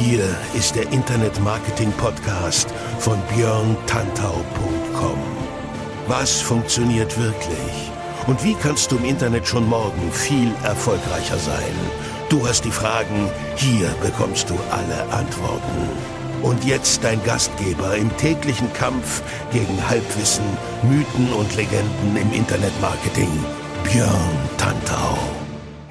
Hier ist der Internet Marketing Podcast von björntantau.com. Was funktioniert wirklich? Und wie kannst du im Internet schon morgen viel erfolgreicher sein? Du hast die Fragen, hier bekommst du alle Antworten. Und jetzt dein Gastgeber im täglichen Kampf gegen Halbwissen, Mythen und Legenden im Internetmarketing, Björn Tantau.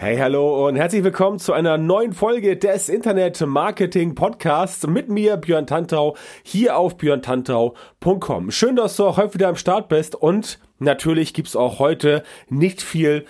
Hey, hallo und herzlich willkommen zu einer neuen Folge des Internet Marketing Podcasts mit mir, Björn Tantau, hier auf björntantau.com. Schön, dass du auch heute wieder am Start bist und natürlich gibt's auch heute nicht viel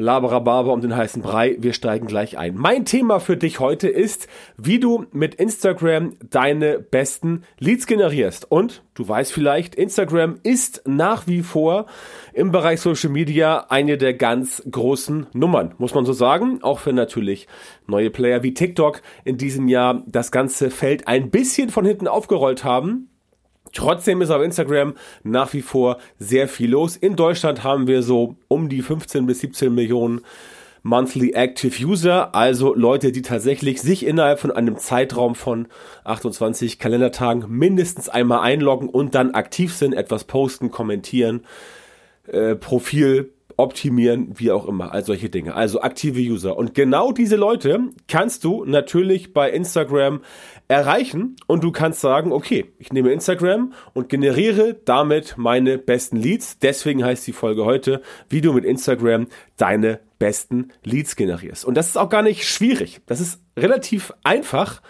Laberababa um den heißen Brei. Wir steigen gleich ein. Mein Thema für dich heute ist, wie du mit Instagram deine besten Leads generierst. Und du weißt vielleicht, Instagram ist nach wie vor im Bereich Social Media eine der ganz großen Nummern, muss man so sagen. Auch für natürlich neue Player wie TikTok in diesem Jahr das ganze Feld ein bisschen von hinten aufgerollt haben. Trotzdem ist auf Instagram nach wie vor sehr viel los. In Deutschland haben wir so um die 15 bis 17 Millionen Monthly Active User, also Leute, die tatsächlich sich innerhalb von einem Zeitraum von 28 Kalendertagen mindestens einmal einloggen und dann aktiv sind, etwas posten, kommentieren, äh, Profil optimieren, wie auch immer, all solche Dinge. Also aktive User. Und genau diese Leute kannst du natürlich bei Instagram erreichen und du kannst sagen, okay, ich nehme Instagram und generiere damit meine besten Leads. Deswegen heißt die Folge heute, wie du mit Instagram deine besten Leads generierst. Und das ist auch gar nicht schwierig. Das ist relativ einfach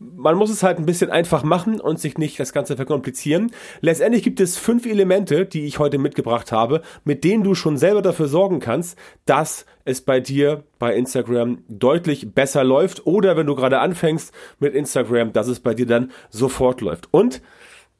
man muss es halt ein bisschen einfach machen und sich nicht das Ganze verkomplizieren. Letztendlich gibt es fünf Elemente, die ich heute mitgebracht habe, mit denen du schon selber dafür sorgen kannst, dass es bei dir bei Instagram deutlich besser läuft oder wenn du gerade anfängst mit Instagram, dass es bei dir dann sofort läuft. Und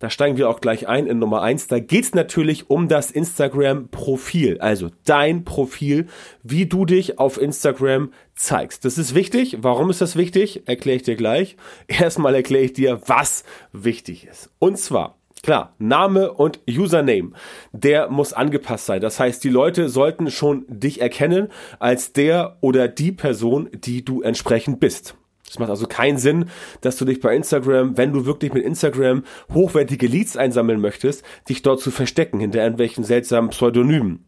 da steigen wir auch gleich ein in Nummer eins. Da geht's natürlich um das Instagram-Profil, also dein Profil, wie du dich auf Instagram zeigst. Das ist wichtig. Warum ist das wichtig? Erkläre ich dir gleich. Erstmal erkläre ich dir, was wichtig ist. Und zwar Klar, Name und Username, der muss angepasst sein. Das heißt, die Leute sollten schon dich erkennen als der oder die Person, die du entsprechend bist. Es macht also keinen Sinn, dass du dich bei Instagram, wenn du wirklich mit Instagram hochwertige Leads einsammeln möchtest, dich dort zu verstecken hinter irgendwelchen seltsamen Pseudonymen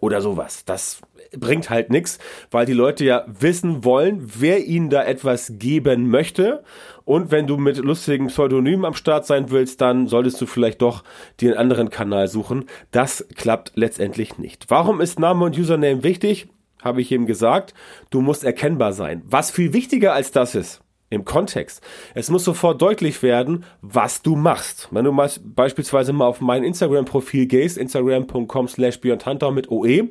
oder sowas. Das bringt halt nichts, weil die Leute ja wissen wollen, wer ihnen da etwas geben möchte. Und wenn du mit lustigen Pseudonymen am Start sein willst, dann solltest du vielleicht doch dir einen anderen Kanal suchen. Das klappt letztendlich nicht. Warum ist Name und Username wichtig? Habe ich eben gesagt, du musst erkennbar sein. Was viel wichtiger als das ist, im Kontext. Es muss sofort deutlich werden, was du machst. Wenn du mal beispielsweise mal auf mein Instagram-Profil gehst, instagram.com slash mit OE,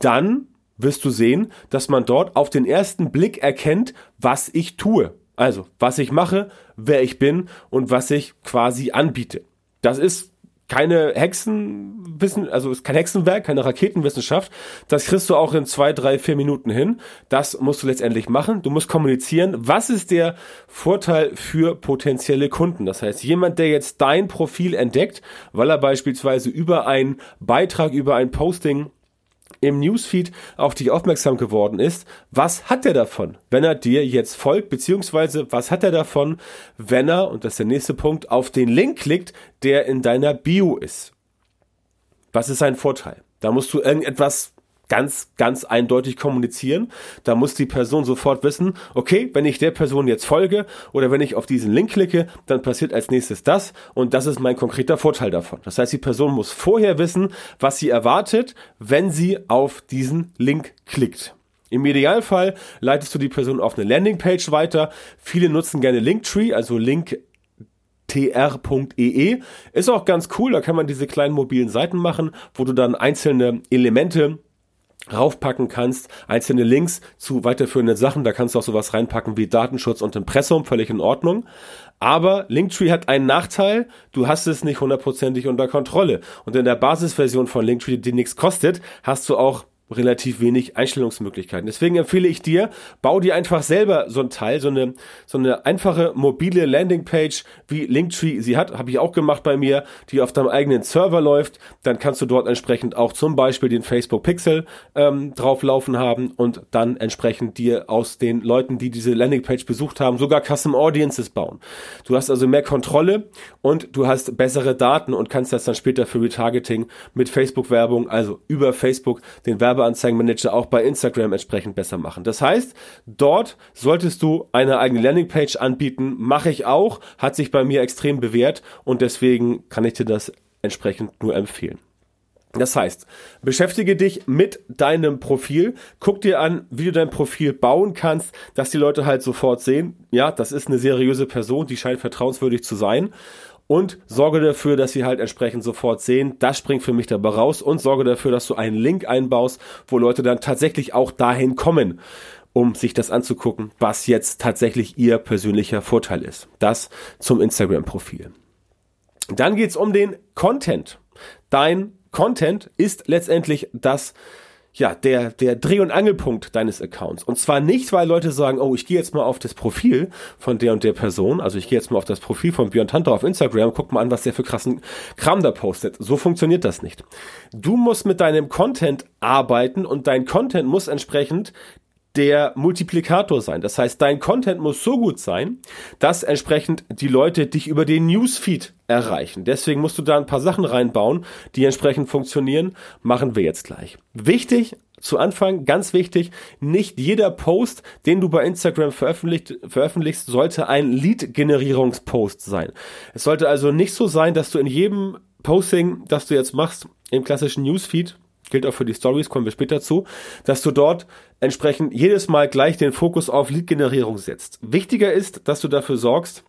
dann wirst du sehen, dass man dort auf den ersten Blick erkennt, was ich tue. Also, was ich mache, wer ich bin und was ich quasi anbiete. Das ist keine Hexenwissen, also ist kein Hexenwerk, keine Raketenwissenschaft. Das kriegst du auch in zwei, drei, vier Minuten hin. Das musst du letztendlich machen. Du musst kommunizieren. Was ist der Vorteil für potenzielle Kunden? Das heißt, jemand, der jetzt dein Profil entdeckt, weil er beispielsweise über einen Beitrag, über ein Posting im Newsfeed auf dich aufmerksam geworden ist, was hat er davon, wenn er dir jetzt folgt, beziehungsweise was hat er davon, wenn er, und das ist der nächste Punkt, auf den Link klickt, der in deiner Bio ist. Was ist sein Vorteil? Da musst du irgendetwas ganz, ganz eindeutig kommunizieren. Da muss die Person sofort wissen, okay, wenn ich der Person jetzt folge oder wenn ich auf diesen Link klicke, dann passiert als nächstes das und das ist mein konkreter Vorteil davon. Das heißt, die Person muss vorher wissen, was sie erwartet, wenn sie auf diesen Link klickt. Im Idealfall leitest du die Person auf eine Landingpage weiter. Viele nutzen gerne Linktree, also Link tr.ee. Ist auch ganz cool, da kann man diese kleinen mobilen Seiten machen, wo du dann einzelne Elemente raufpacken kannst, einzelne Links zu weiterführenden Sachen, da kannst du auch sowas reinpacken wie Datenschutz und Impressum, völlig in Ordnung. Aber Linktree hat einen Nachteil, du hast es nicht hundertprozentig unter Kontrolle. Und in der Basisversion von Linktree, die nichts kostet, hast du auch relativ wenig Einstellungsmöglichkeiten. Deswegen empfehle ich dir, bau dir einfach selber so ein Teil, so eine, so eine einfache mobile Landingpage, wie Linktree sie hat, habe ich auch gemacht bei mir, die auf deinem eigenen Server läuft. Dann kannst du dort entsprechend auch zum Beispiel den Facebook Pixel ähm, drauflaufen haben und dann entsprechend dir aus den Leuten, die diese Landingpage besucht haben, sogar Custom Audiences bauen. Du hast also mehr Kontrolle und du hast bessere Daten und kannst das dann später für Retargeting mit Facebook-Werbung, also über Facebook, den Werbung Werbeanzeigenmanager auch bei Instagram entsprechend besser machen. Das heißt, dort solltest du eine eigene Landingpage anbieten. Mache ich auch, hat sich bei mir extrem bewährt und deswegen kann ich dir das entsprechend nur empfehlen. Das heißt, beschäftige dich mit deinem Profil, guck dir an, wie du dein Profil bauen kannst, dass die Leute halt sofort sehen, ja, das ist eine seriöse Person, die scheint vertrauenswürdig zu sein und sorge dafür, dass sie halt entsprechend sofort sehen, das springt für mich dabei raus und sorge dafür, dass du einen Link einbaust, wo Leute dann tatsächlich auch dahin kommen, um sich das anzugucken, was jetzt tatsächlich ihr persönlicher Vorteil ist. Das zum Instagram-Profil. Dann geht's um den Content. Dein Content ist letztendlich das, ja, der, der Dreh- und Angelpunkt deines Accounts. Und zwar nicht, weil Leute sagen, oh, ich gehe jetzt mal auf das Profil von der und der Person, also ich gehe jetzt mal auf das Profil von Björn Tanter auf Instagram, guck mal an, was der für krassen Kram da postet. So funktioniert das nicht. Du musst mit deinem Content arbeiten und dein Content muss entsprechend der Multiplikator sein. Das heißt, dein Content muss so gut sein, dass entsprechend die Leute dich über den Newsfeed erreichen. Deswegen musst du da ein paar Sachen reinbauen, die entsprechend funktionieren. Machen wir jetzt gleich. Wichtig zu Anfang, ganz wichtig, nicht jeder Post, den du bei Instagram veröffentlicht, veröffentlichst, sollte ein Lead-Generierungspost sein. Es sollte also nicht so sein, dass du in jedem Posting, das du jetzt machst, im klassischen Newsfeed, gilt auch für die Stories, kommen wir später zu, dass du dort entsprechend jedes Mal gleich den Fokus auf Lead-Generierung setzt. Wichtiger ist, dass du dafür sorgst,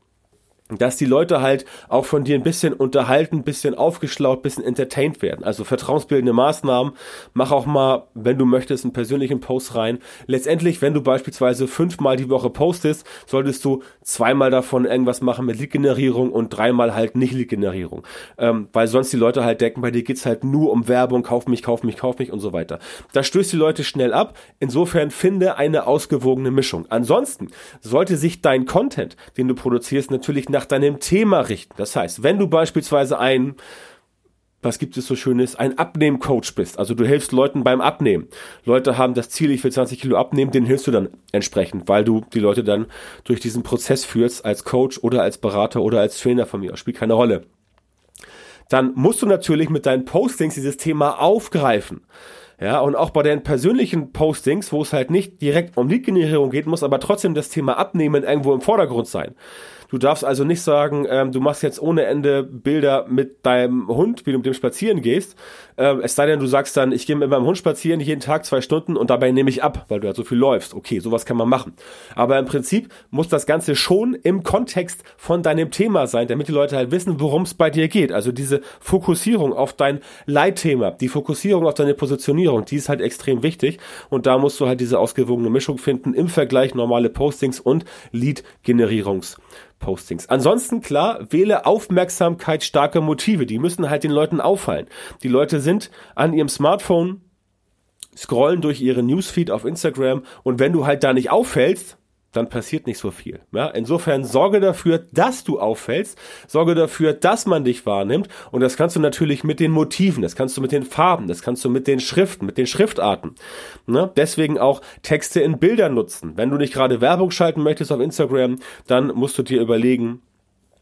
dass die Leute halt auch von dir ein bisschen unterhalten, ein bisschen aufgeschlaut, ein bisschen entertained werden. Also vertrauensbildende Maßnahmen. Mach auch mal, wenn du möchtest, einen persönlichen Post rein. Letztendlich, wenn du beispielsweise fünfmal die Woche postest, solltest du zweimal davon irgendwas machen mit Lead-Generierung und dreimal halt nicht Lead-Generierung. Ähm, weil sonst die Leute halt denken, bei dir geht's halt nur um Werbung, kauf mich, kauf mich, kauf mich und so weiter. Da stößt die Leute schnell ab. Insofern finde eine ausgewogene Mischung. Ansonsten sollte sich dein Content, den du produzierst, natürlich nach deinem Thema richten. Das heißt, wenn du beispielsweise ein was gibt es so Schönes, ein Abnehmcoach bist. Also du hilfst Leuten beim Abnehmen. Leute haben das Ziel, ich will 20 Kilo abnehmen, den hilfst du dann entsprechend, weil du die Leute dann durch diesen Prozess führst als Coach oder als Berater oder als Trainer von mir. Spielt keine Rolle. Dann musst du natürlich mit deinen Postings dieses Thema aufgreifen. Ja, und auch bei deinen persönlichen Postings, wo es halt nicht direkt um Lead-Generierung geht, muss aber trotzdem das Thema Abnehmen irgendwo im Vordergrund sein. Du darfst also nicht sagen, ähm, du machst jetzt ohne Ende Bilder mit deinem Hund, wie du mit dem spazieren gehst. Ähm, es sei denn, du sagst dann, ich gehe mit meinem Hund spazieren jeden Tag zwei Stunden und dabei nehme ich ab, weil du halt so viel läufst. Okay, sowas kann man machen. Aber im Prinzip muss das Ganze schon im Kontext von deinem Thema sein, damit die Leute halt wissen, worum es bei dir geht. Also diese Fokussierung auf dein Leitthema, die Fokussierung auf deine Positionierung, die ist halt extrem wichtig. Und da musst du halt diese ausgewogene Mischung finden im Vergleich normale Postings und Lead-Generierungs. Postings. Ansonsten klar, wähle Aufmerksamkeit starke Motive. Die müssen halt den Leuten auffallen. Die Leute sind an ihrem Smartphone, scrollen durch ihre Newsfeed auf Instagram und wenn du halt da nicht auffällst, dann passiert nicht so viel. Ja, insofern sorge dafür, dass du auffällst, sorge dafür, dass man dich wahrnimmt und das kannst du natürlich mit den Motiven, das kannst du mit den Farben, das kannst du mit den Schriften, mit den Schriftarten. Ne? Deswegen auch Texte in Bildern nutzen. Wenn du nicht gerade Werbung schalten möchtest auf Instagram, dann musst du dir überlegen,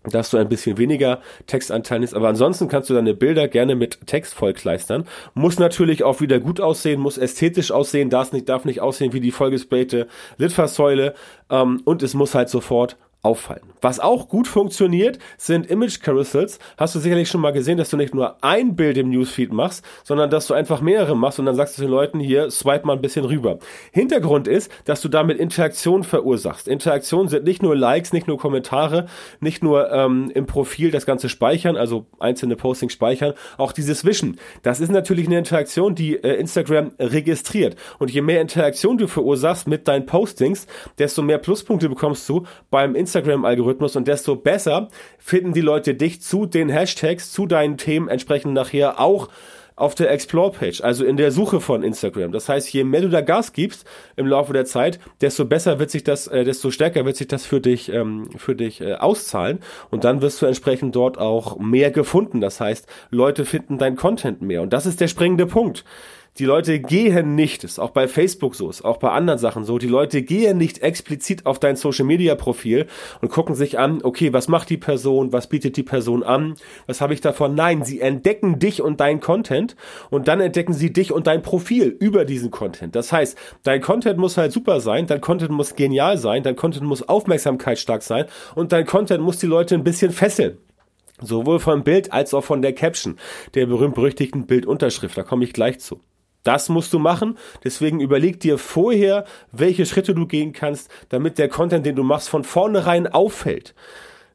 dass du ein bisschen weniger Textanteil nimmst. Aber ansonsten kannst du deine Bilder gerne mit Text vollkleistern. Muss natürlich auch wieder gut aussehen, muss ästhetisch aussehen, darf nicht, darf nicht aussehen wie die vollgesprayte Litfaßsäule ähm, und es muss halt sofort auffallen. Was auch gut funktioniert, sind Image Carousels. Hast du sicherlich schon mal gesehen, dass du nicht nur ein Bild im Newsfeed machst, sondern dass du einfach mehrere machst und dann sagst du den Leuten hier, swipe mal ein bisschen rüber. Hintergrund ist, dass du damit Interaktion verursachst. Interaktion sind nicht nur Likes, nicht nur Kommentare, nicht nur ähm, im Profil das Ganze speichern, also einzelne Postings speichern, auch dieses Wischen. Das ist natürlich eine Interaktion, die äh, Instagram registriert. Und je mehr Interaktion du verursachst mit deinen Postings, desto mehr Pluspunkte bekommst du beim Instagram Instagram-Algorithmus und desto besser finden die Leute dich zu den Hashtags, zu deinen Themen entsprechend nachher auch auf der Explore-Page, also in der Suche von Instagram. Das heißt, je mehr du da Gas gibst im Laufe der Zeit, desto besser wird sich das, äh, desto stärker wird sich das für dich, ähm, für dich äh, auszahlen. Und dann wirst du entsprechend dort auch mehr gefunden. Das heißt, Leute finden dein Content mehr. Und das ist der springende Punkt. Die Leute gehen nicht, ist auch bei Facebook so, ist auch bei anderen Sachen so, die Leute gehen nicht explizit auf dein Social Media Profil und gucken sich an, okay, was macht die Person, was bietet die Person an, was habe ich davon? Nein, sie entdecken dich und dein Content und dann entdecken sie dich und dein Profil über diesen Content. Das heißt, dein Content muss halt super sein, dein Content muss genial sein, dein Content muss aufmerksamkeitsstark sein und dein Content muss die Leute ein bisschen fesseln. Sowohl vom Bild als auch von der Caption, der berühmt-berüchtigten Bildunterschrift. Da komme ich gleich zu. Das musst du machen. Deswegen überleg dir vorher, welche Schritte du gehen kannst, damit der Content, den du machst, von vornherein auffällt.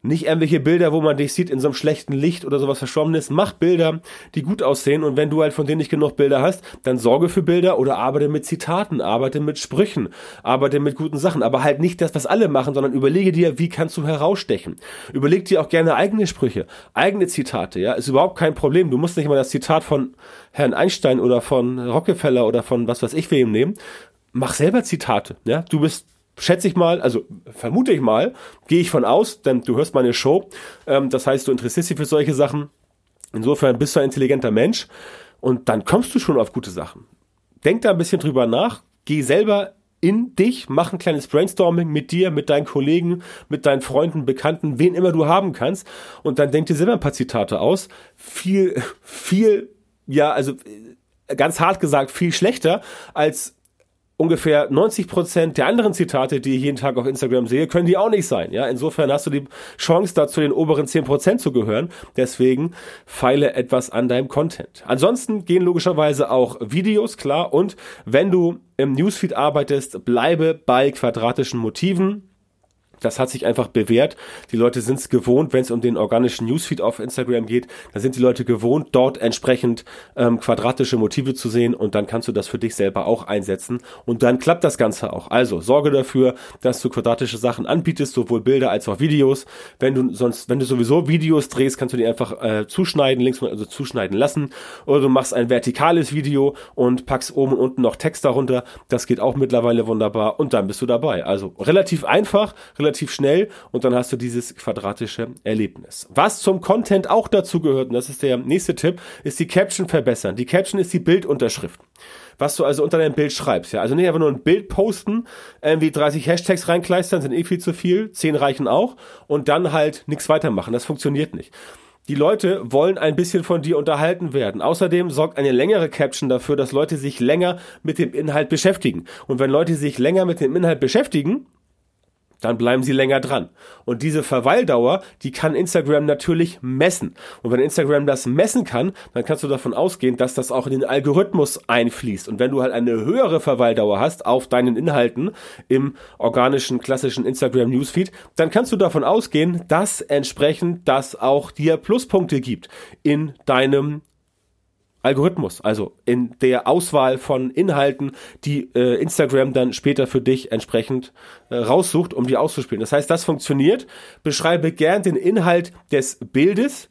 Nicht irgendwelche Bilder, wo man dich sieht in so einem schlechten Licht oder sowas Verschwommenes. Mach Bilder, die gut aussehen. Und wenn du halt von denen nicht genug Bilder hast, dann sorge für Bilder oder arbeite mit Zitaten, arbeite mit Sprüchen, arbeite mit guten Sachen. Aber halt nicht das, was alle machen, sondern überlege dir, wie kannst du herausstechen. Überleg dir auch gerne eigene Sprüche, eigene Zitate. Ja, ist überhaupt kein Problem. Du musst nicht mal das Zitat von Herrn Einstein oder von Rockefeller oder von was weiß ich wem nehmen. Mach selber Zitate. Ja, du bist schätze ich mal, also vermute ich mal, gehe ich von aus, denn du hörst meine Show, ähm, das heißt, du interessierst dich für solche Sachen. Insofern bist du ein intelligenter Mensch und dann kommst du schon auf gute Sachen. Denk da ein bisschen drüber nach, geh selber in dich, mach ein kleines Brainstorming mit dir, mit deinen Kollegen, mit deinen Freunden, Bekannten, wen immer du haben kannst und dann denk dir selber ein paar Zitate aus. Viel, viel, ja, also ganz hart gesagt, viel schlechter als ungefähr 90 Prozent der anderen Zitate, die ich jeden Tag auf Instagram sehe, können die auch nicht sein. Ja, insofern hast du die Chance, da zu den oberen 10 Prozent zu gehören. Deswegen feile etwas an deinem Content. Ansonsten gehen logischerweise auch Videos, klar. Und wenn du im Newsfeed arbeitest, bleibe bei quadratischen Motiven. Das hat sich einfach bewährt. Die Leute sind es gewohnt, wenn es um den organischen Newsfeed auf Instagram geht, dann sind die Leute gewohnt, dort entsprechend ähm, quadratische Motive zu sehen und dann kannst du das für dich selber auch einsetzen und dann klappt das Ganze auch. Also sorge dafür, dass du quadratische Sachen anbietest, sowohl Bilder als auch Videos. Wenn du sonst, wenn du sowieso Videos drehst, kannst du die einfach äh, zuschneiden, links also zuschneiden lassen oder du machst ein vertikales Video und packst oben und unten noch Text darunter. Das geht auch mittlerweile wunderbar und dann bist du dabei. Also relativ einfach, relativ relativ schnell und dann hast du dieses quadratische Erlebnis. Was zum Content auch dazu gehört, und das ist der nächste Tipp, ist die Caption verbessern. Die Caption ist die Bildunterschrift was du also unter deinem Bild schreibst. Ja, also nicht einfach nur ein Bild posten, irgendwie 30 Hashtags reinkleistern, sind eh viel zu viel, 10 reichen auch und dann halt nichts weitermachen. Das funktioniert nicht. Die Leute wollen ein bisschen von dir unterhalten werden. Außerdem sorgt eine längere Caption dafür, dass Leute sich länger mit dem Inhalt beschäftigen. Und wenn Leute sich länger mit dem Inhalt beschäftigen, dann bleiben sie länger dran. Und diese Verweildauer, die kann Instagram natürlich messen. Und wenn Instagram das messen kann, dann kannst du davon ausgehen, dass das auch in den Algorithmus einfließt. Und wenn du halt eine höhere Verweildauer hast auf deinen Inhalten im organischen, klassischen Instagram Newsfeed, dann kannst du davon ausgehen, dass entsprechend das auch dir Pluspunkte gibt in deinem Algorithmus, also in der Auswahl von Inhalten, die äh, Instagram dann später für dich entsprechend äh, raussucht, um die auszuspielen. Das heißt, das funktioniert. Beschreibe gern den Inhalt des Bildes,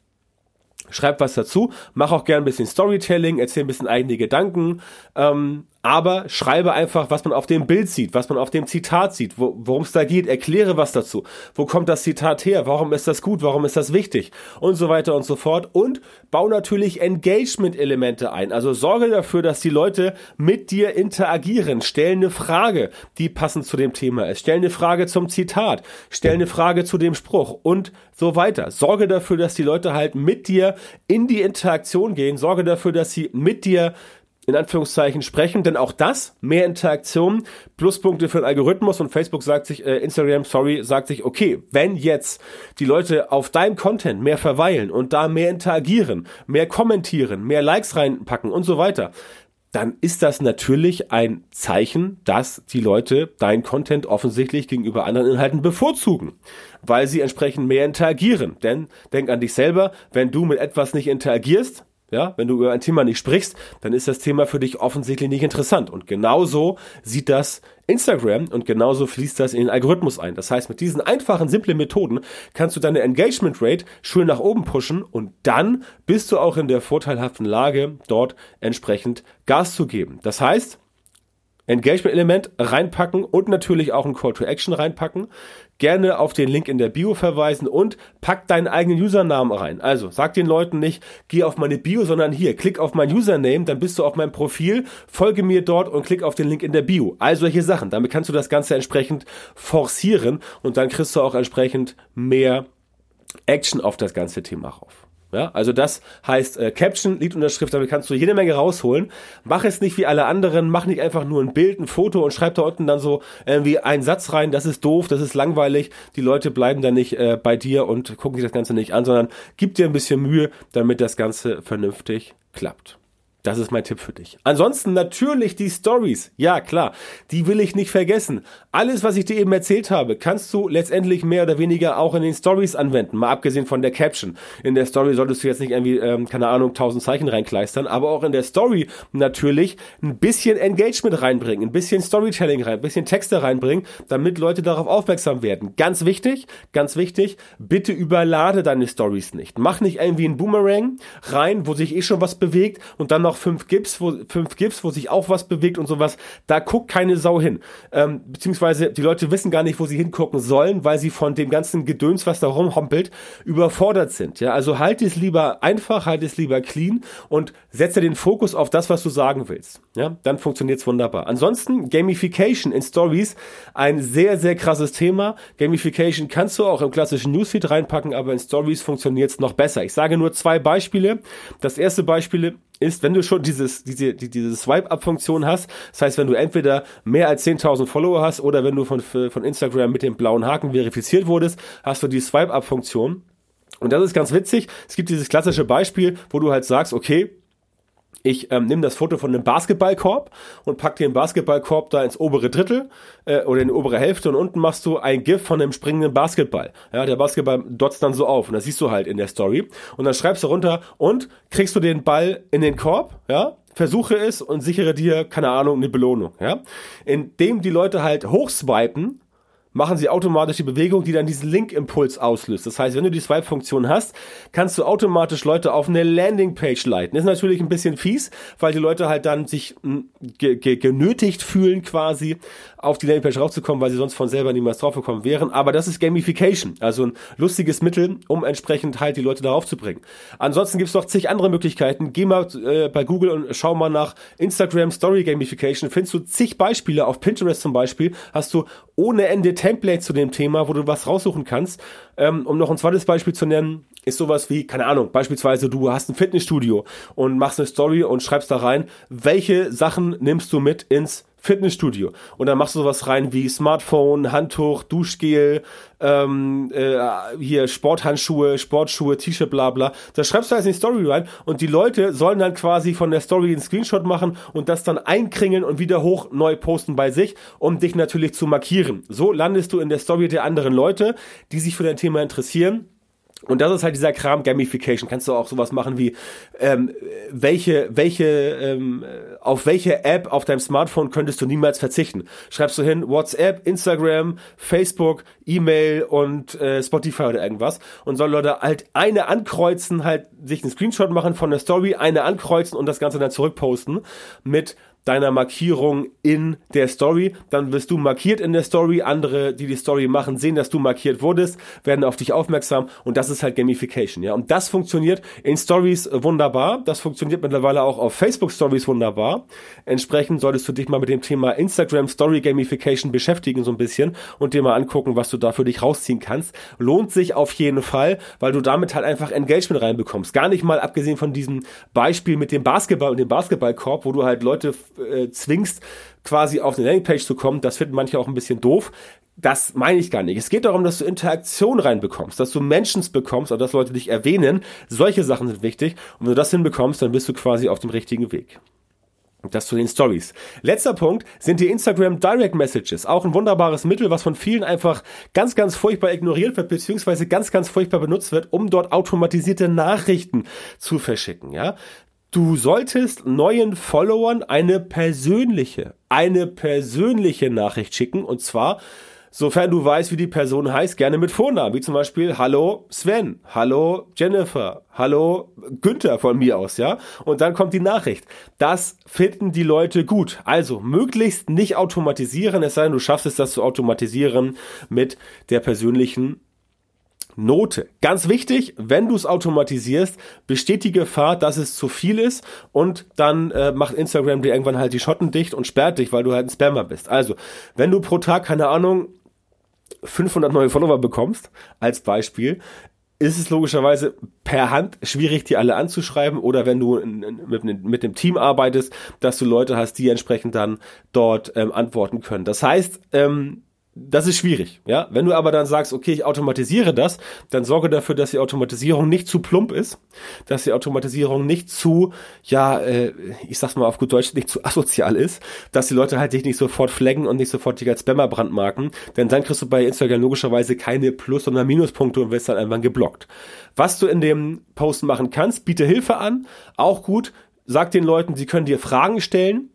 schreib was dazu, mach auch gern ein bisschen Storytelling, erzähl ein bisschen eigene Gedanken, ähm, aber schreibe einfach, was man auf dem Bild sieht, was man auf dem Zitat sieht, wo, worum es da geht, erkläre was dazu. Wo kommt das Zitat her? Warum ist das gut? Warum ist das wichtig? Und so weiter und so fort. Und bau natürlich Engagement-Elemente ein. Also sorge dafür, dass die Leute mit dir interagieren. Stell eine Frage, die passend zu dem Thema ist. Stell eine Frage zum Zitat. Stell eine Frage zu dem Spruch und so weiter. Sorge dafür, dass die Leute halt mit dir in die Interaktion gehen. Sorge dafür, dass sie mit dir in Anführungszeichen sprechen, denn auch das, mehr Interaktion, Pluspunkte für den Algorithmus und Facebook sagt sich, äh, Instagram, sorry, sagt sich, okay, wenn jetzt die Leute auf deinem Content mehr verweilen und da mehr interagieren, mehr kommentieren, mehr Likes reinpacken und so weiter, dann ist das natürlich ein Zeichen, dass die Leute dein Content offensichtlich gegenüber anderen Inhalten bevorzugen, weil sie entsprechend mehr interagieren. Denn denk an dich selber, wenn du mit etwas nicht interagierst, ja, wenn du über ein Thema nicht sprichst, dann ist das Thema für dich offensichtlich nicht interessant. Und genauso sieht das Instagram und genauso fließt das in den Algorithmus ein. Das heißt, mit diesen einfachen, simplen Methoden kannst du deine Engagement Rate schön nach oben pushen und dann bist du auch in der vorteilhaften Lage, dort entsprechend Gas zu geben. Das heißt, Engagement-Element reinpacken und natürlich auch ein Call to Action reinpacken. Gerne auf den Link in der Bio verweisen und pack deinen eigenen Usernamen rein. Also sag den Leuten nicht, geh auf meine Bio, sondern hier, klick auf mein Username, dann bist du auf meinem Profil, folge mir dort und klick auf den Link in der Bio. All solche Sachen. Damit kannst du das Ganze entsprechend forcieren und dann kriegst du auch entsprechend mehr Action auf das ganze Thema rauf. Ja, also das heißt äh, Caption, Liedunterschrift, damit kannst du jede Menge rausholen. Mach es nicht wie alle anderen, mach nicht einfach nur ein Bild, ein Foto und schreib da unten dann so irgendwie einen Satz rein, das ist doof, das ist langweilig, die Leute bleiben dann nicht äh, bei dir und gucken sich das Ganze nicht an, sondern gib dir ein bisschen Mühe, damit das Ganze vernünftig klappt. Das ist mein Tipp für dich. Ansonsten natürlich die Stories. Ja, klar. Die will ich nicht vergessen. Alles, was ich dir eben erzählt habe, kannst du letztendlich mehr oder weniger auch in den Stories anwenden. Mal abgesehen von der Caption. In der Story solltest du jetzt nicht irgendwie, ähm, keine Ahnung, tausend Zeichen reinkleistern, aber auch in der Story natürlich ein bisschen Engagement reinbringen, ein bisschen Storytelling rein, ein bisschen Texte reinbringen, damit Leute darauf aufmerksam werden. Ganz wichtig, ganz wichtig, bitte überlade deine Stories nicht. Mach nicht irgendwie einen Boomerang rein, wo sich eh schon was bewegt und dann noch fünf GIFs, wo, fünf GIFs, wo sich auch was bewegt und sowas. Da guckt keine Sau hin. Ähm, beziehungsweise die Leute wissen gar nicht, wo sie hingucken sollen, weil sie von dem ganzen Gedöns, was da rumhompelt, überfordert sind. Ja, also halt es lieber einfach, halt es lieber clean und setze den Fokus auf das, was du sagen willst. Ja, dann funktioniert's wunderbar. Ansonsten Gamification in Stories, ein sehr, sehr krasses Thema. Gamification kannst du auch im klassischen Newsfeed reinpacken, aber in Stories funktioniert's noch besser. Ich sage nur zwei Beispiele. Das erste Beispiel ist, wenn du schon dieses, diese, diese Swipe-Up-Funktion hast, das heißt, wenn du entweder mehr als 10.000 Follower hast oder wenn du von, von Instagram mit dem blauen Haken verifiziert wurdest, hast du die Swipe-Up-Funktion. Und das ist ganz witzig. Es gibt dieses klassische Beispiel, wo du halt sagst, okay, ich ähm, nehme das Foto von einem Basketballkorb und pack den Basketballkorb da ins obere Drittel äh, oder in die obere Hälfte und unten machst du ein GIF von einem springenden Basketball. Ja, der Basketball dotzt dann so auf und das siehst du halt in der Story und dann schreibst du runter und kriegst du den Ball in den Korb, ja, versuche es und sichere dir, keine Ahnung, eine Belohnung, ja. Indem die Leute halt hochswipen, machen sie automatisch die Bewegung, die dann diesen Link-Impuls auslöst. Das heißt, wenn du die Swipe-Funktion hast, kannst du automatisch Leute auf eine Landingpage leiten. ist natürlich ein bisschen fies, weil die Leute halt dann sich hm, genötigt fühlen, quasi auf die Landingpage raufzukommen, weil sie sonst von selber niemals draufgekommen wären. Aber das ist Gamification, also ein lustiges Mittel, um entsprechend halt die Leute darauf zu bringen. Ansonsten gibt es noch zig andere Möglichkeiten. Geh mal äh, bei Google und schau mal nach Instagram Story Gamification. Findest du zig Beispiele, auf Pinterest zum Beispiel, hast du ohne Ende Template zu dem Thema, wo du was raussuchen kannst. Ähm, um noch ein zweites Beispiel zu nennen, ist sowas wie, keine Ahnung, beispielsweise du hast ein Fitnessstudio und machst eine Story und schreibst da rein, welche Sachen nimmst du mit ins Fitnessstudio. Und dann machst du sowas rein wie Smartphone, Handtuch, Duschgel, ähm, äh, hier Sporthandschuhe, Sportschuhe, T-Shirt, bla bla. Da schreibst du alles in die Story rein und die Leute sollen dann quasi von der Story einen Screenshot machen und das dann einkringeln und wieder hoch neu posten bei sich, um dich natürlich zu markieren. So landest du in der Story der anderen Leute, die sich für dein Thema interessieren und das ist halt dieser Kram Gamification. Kannst du auch sowas machen wie ähm, welche welche ähm, auf welche App auf deinem Smartphone könntest du niemals verzichten? Schreibst du hin WhatsApp, Instagram, Facebook, E-Mail und äh, Spotify oder irgendwas und soll Leute halt eine ankreuzen, halt sich einen Screenshot machen von der Story, eine ankreuzen und das Ganze dann zurückposten mit deiner Markierung in der Story. Dann wirst du markiert in der Story. Andere, die die Story machen, sehen, dass du markiert wurdest, werden auf dich aufmerksam und das ist halt Gamification, ja. Und das funktioniert in Stories wunderbar. Das funktioniert mittlerweile auch auf Facebook Stories wunderbar. Entsprechend solltest du dich mal mit dem Thema Instagram Story Gamification beschäftigen so ein bisschen und dir mal angucken, was du da für dich rausziehen kannst. Lohnt sich auf jeden Fall, weil du damit halt einfach Engagement reinbekommst. Gar nicht mal abgesehen von diesem Beispiel mit dem Basketball und dem Basketballkorb, wo du halt Leute äh, zwingst, quasi auf eine Landingpage zu kommen, das finden manche auch ein bisschen doof. Das meine ich gar nicht. Es geht darum, dass du Interaktion reinbekommst, dass du Mentions bekommst, oder dass Leute dich erwähnen. Solche Sachen sind wichtig. Und wenn du das hinbekommst, dann bist du quasi auf dem richtigen Weg. Das zu den Stories. Letzter Punkt sind die Instagram Direct Messages. Auch ein wunderbares Mittel, was von vielen einfach ganz, ganz furchtbar ignoriert wird, beziehungsweise ganz, ganz furchtbar benutzt wird, um dort automatisierte Nachrichten zu verschicken, ja. Du solltest neuen Followern eine persönliche, eine persönliche Nachricht schicken und zwar sofern du weißt, wie die Person heißt, gerne mit Vornamen, wie zum Beispiel Hallo Sven, Hallo Jennifer, Hallo Günther von mir aus, ja. Und dann kommt die Nachricht. Das finden die Leute gut. Also möglichst nicht automatisieren, es sei denn, du schaffst es, das zu automatisieren mit der persönlichen Note. Ganz wichtig, wenn du es automatisierst, besteht die Gefahr, dass es zu viel ist und dann äh, macht Instagram dir irgendwann halt die Schotten dicht und sperrt dich, weil du halt ein Spammer bist. Also, wenn du pro Tag, keine Ahnung, 500 neue Follower bekommst, als Beispiel, ist es logischerweise per Hand schwierig, die alle anzuschreiben oder wenn du mit, mit dem Team arbeitest, dass du Leute hast, die entsprechend dann dort ähm, antworten können. Das heißt, ähm, das ist schwierig, ja. Wenn du aber dann sagst, okay, ich automatisiere das, dann sorge dafür, dass die Automatisierung nicht zu plump ist, dass die Automatisierung nicht zu, ja, äh, ich sag's mal auf gut Deutsch, nicht zu asozial ist, dass die Leute halt dich nicht sofort flaggen und nicht sofort dich als Spammer brandmarken, denn dann kriegst du bei Instagram logischerweise keine Plus- oder Minuspunkte und wirst dann einfach geblockt. Was du in dem Post machen kannst, biete Hilfe an, auch gut, sag den Leuten, sie können dir Fragen stellen,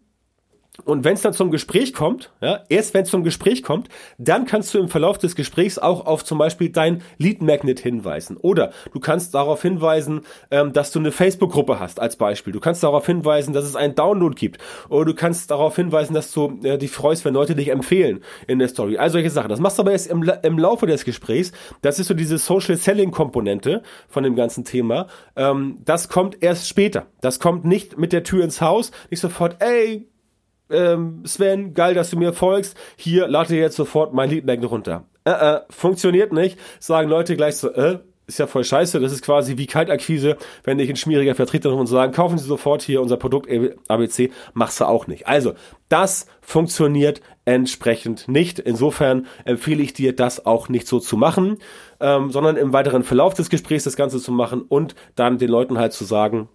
und wenn es dann zum Gespräch kommt, ja, erst wenn es zum Gespräch kommt, dann kannst du im Verlauf des Gesprächs auch auf zum Beispiel dein Lead Magnet hinweisen. Oder du kannst darauf hinweisen, ähm, dass du eine Facebook-Gruppe hast als Beispiel. Du kannst darauf hinweisen, dass es einen Download gibt. Oder du kannst darauf hinweisen, dass du äh, dich freust, wenn Leute dich empfehlen in der Story. All solche Sachen. Das machst du aber erst im, im Laufe des Gesprächs. Das ist so diese Social Selling-Komponente von dem ganzen Thema. Ähm, das kommt erst später. Das kommt nicht mit der Tür ins Haus, nicht sofort, ey, ähm, Sven, geil, dass du mir folgst. Hier, lade jetzt sofort mein Leadmagnet runter. Äh, äh, funktioniert nicht. Sagen Leute gleich so, äh, ist ja voll scheiße. Das ist quasi wie Kaltakquise, wenn ich ein schmieriger Vertreter und sagen, kaufen Sie sofort hier unser Produkt ABC, machst du auch nicht. Also, das funktioniert entsprechend nicht. Insofern empfehle ich dir, das auch nicht so zu machen, ähm, sondern im weiteren Verlauf des Gesprächs das Ganze zu machen und dann den Leuten halt zu sagen,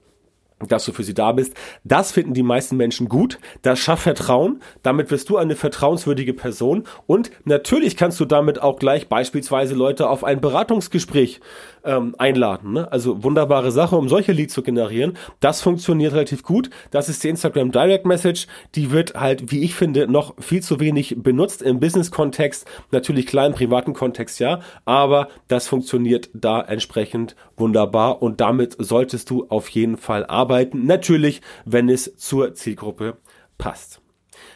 dass du für sie da bist. Das finden die meisten Menschen gut. Das schafft Vertrauen. Damit wirst du eine vertrauenswürdige Person. Und natürlich kannst du damit auch gleich beispielsweise Leute auf ein Beratungsgespräch ähm, einladen. Ne? Also wunderbare Sache, um solche Leads zu generieren. Das funktioniert relativ gut. Das ist die Instagram Direct Message. Die wird halt, wie ich finde, noch viel zu wenig benutzt im Business-Kontext. Natürlich klar im privaten Kontext, ja. Aber das funktioniert da entsprechend wunderbar. Und damit solltest du auf jeden Fall arbeiten. Natürlich, wenn es zur Zielgruppe passt.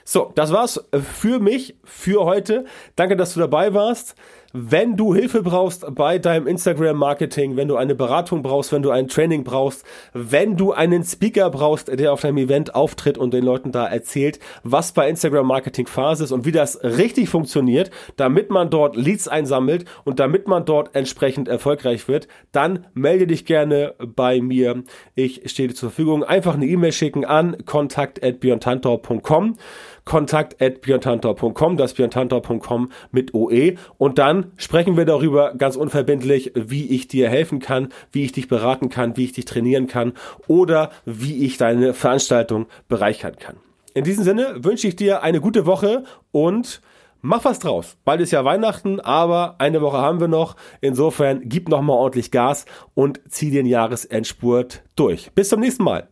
So, das war's für mich für heute. Danke, dass du dabei warst. Wenn du Hilfe brauchst bei deinem Instagram-Marketing, wenn du eine Beratung brauchst, wenn du ein Training brauchst, wenn du einen Speaker brauchst, der auf deinem Event auftritt und den Leuten da erzählt, was bei Instagram-Marketing Phase ist und wie das richtig funktioniert, damit man dort Leads einsammelt und damit man dort entsprechend erfolgreich wird, dann melde dich gerne bei mir. Ich stehe dir zur Verfügung. Einfach eine E-Mail schicken an kontakt@björntantor.com kontakt at björntantor.com, das björntantor.com mit OE und dann sprechen wir darüber ganz unverbindlich, wie ich dir helfen kann, wie ich dich beraten kann, wie ich dich trainieren kann oder wie ich deine Veranstaltung bereichern kann. In diesem Sinne wünsche ich dir eine gute Woche und mach was draus. Bald ist ja Weihnachten, aber eine Woche haben wir noch. Insofern gib nochmal ordentlich Gas und zieh den Jahresendspurt durch. Bis zum nächsten Mal.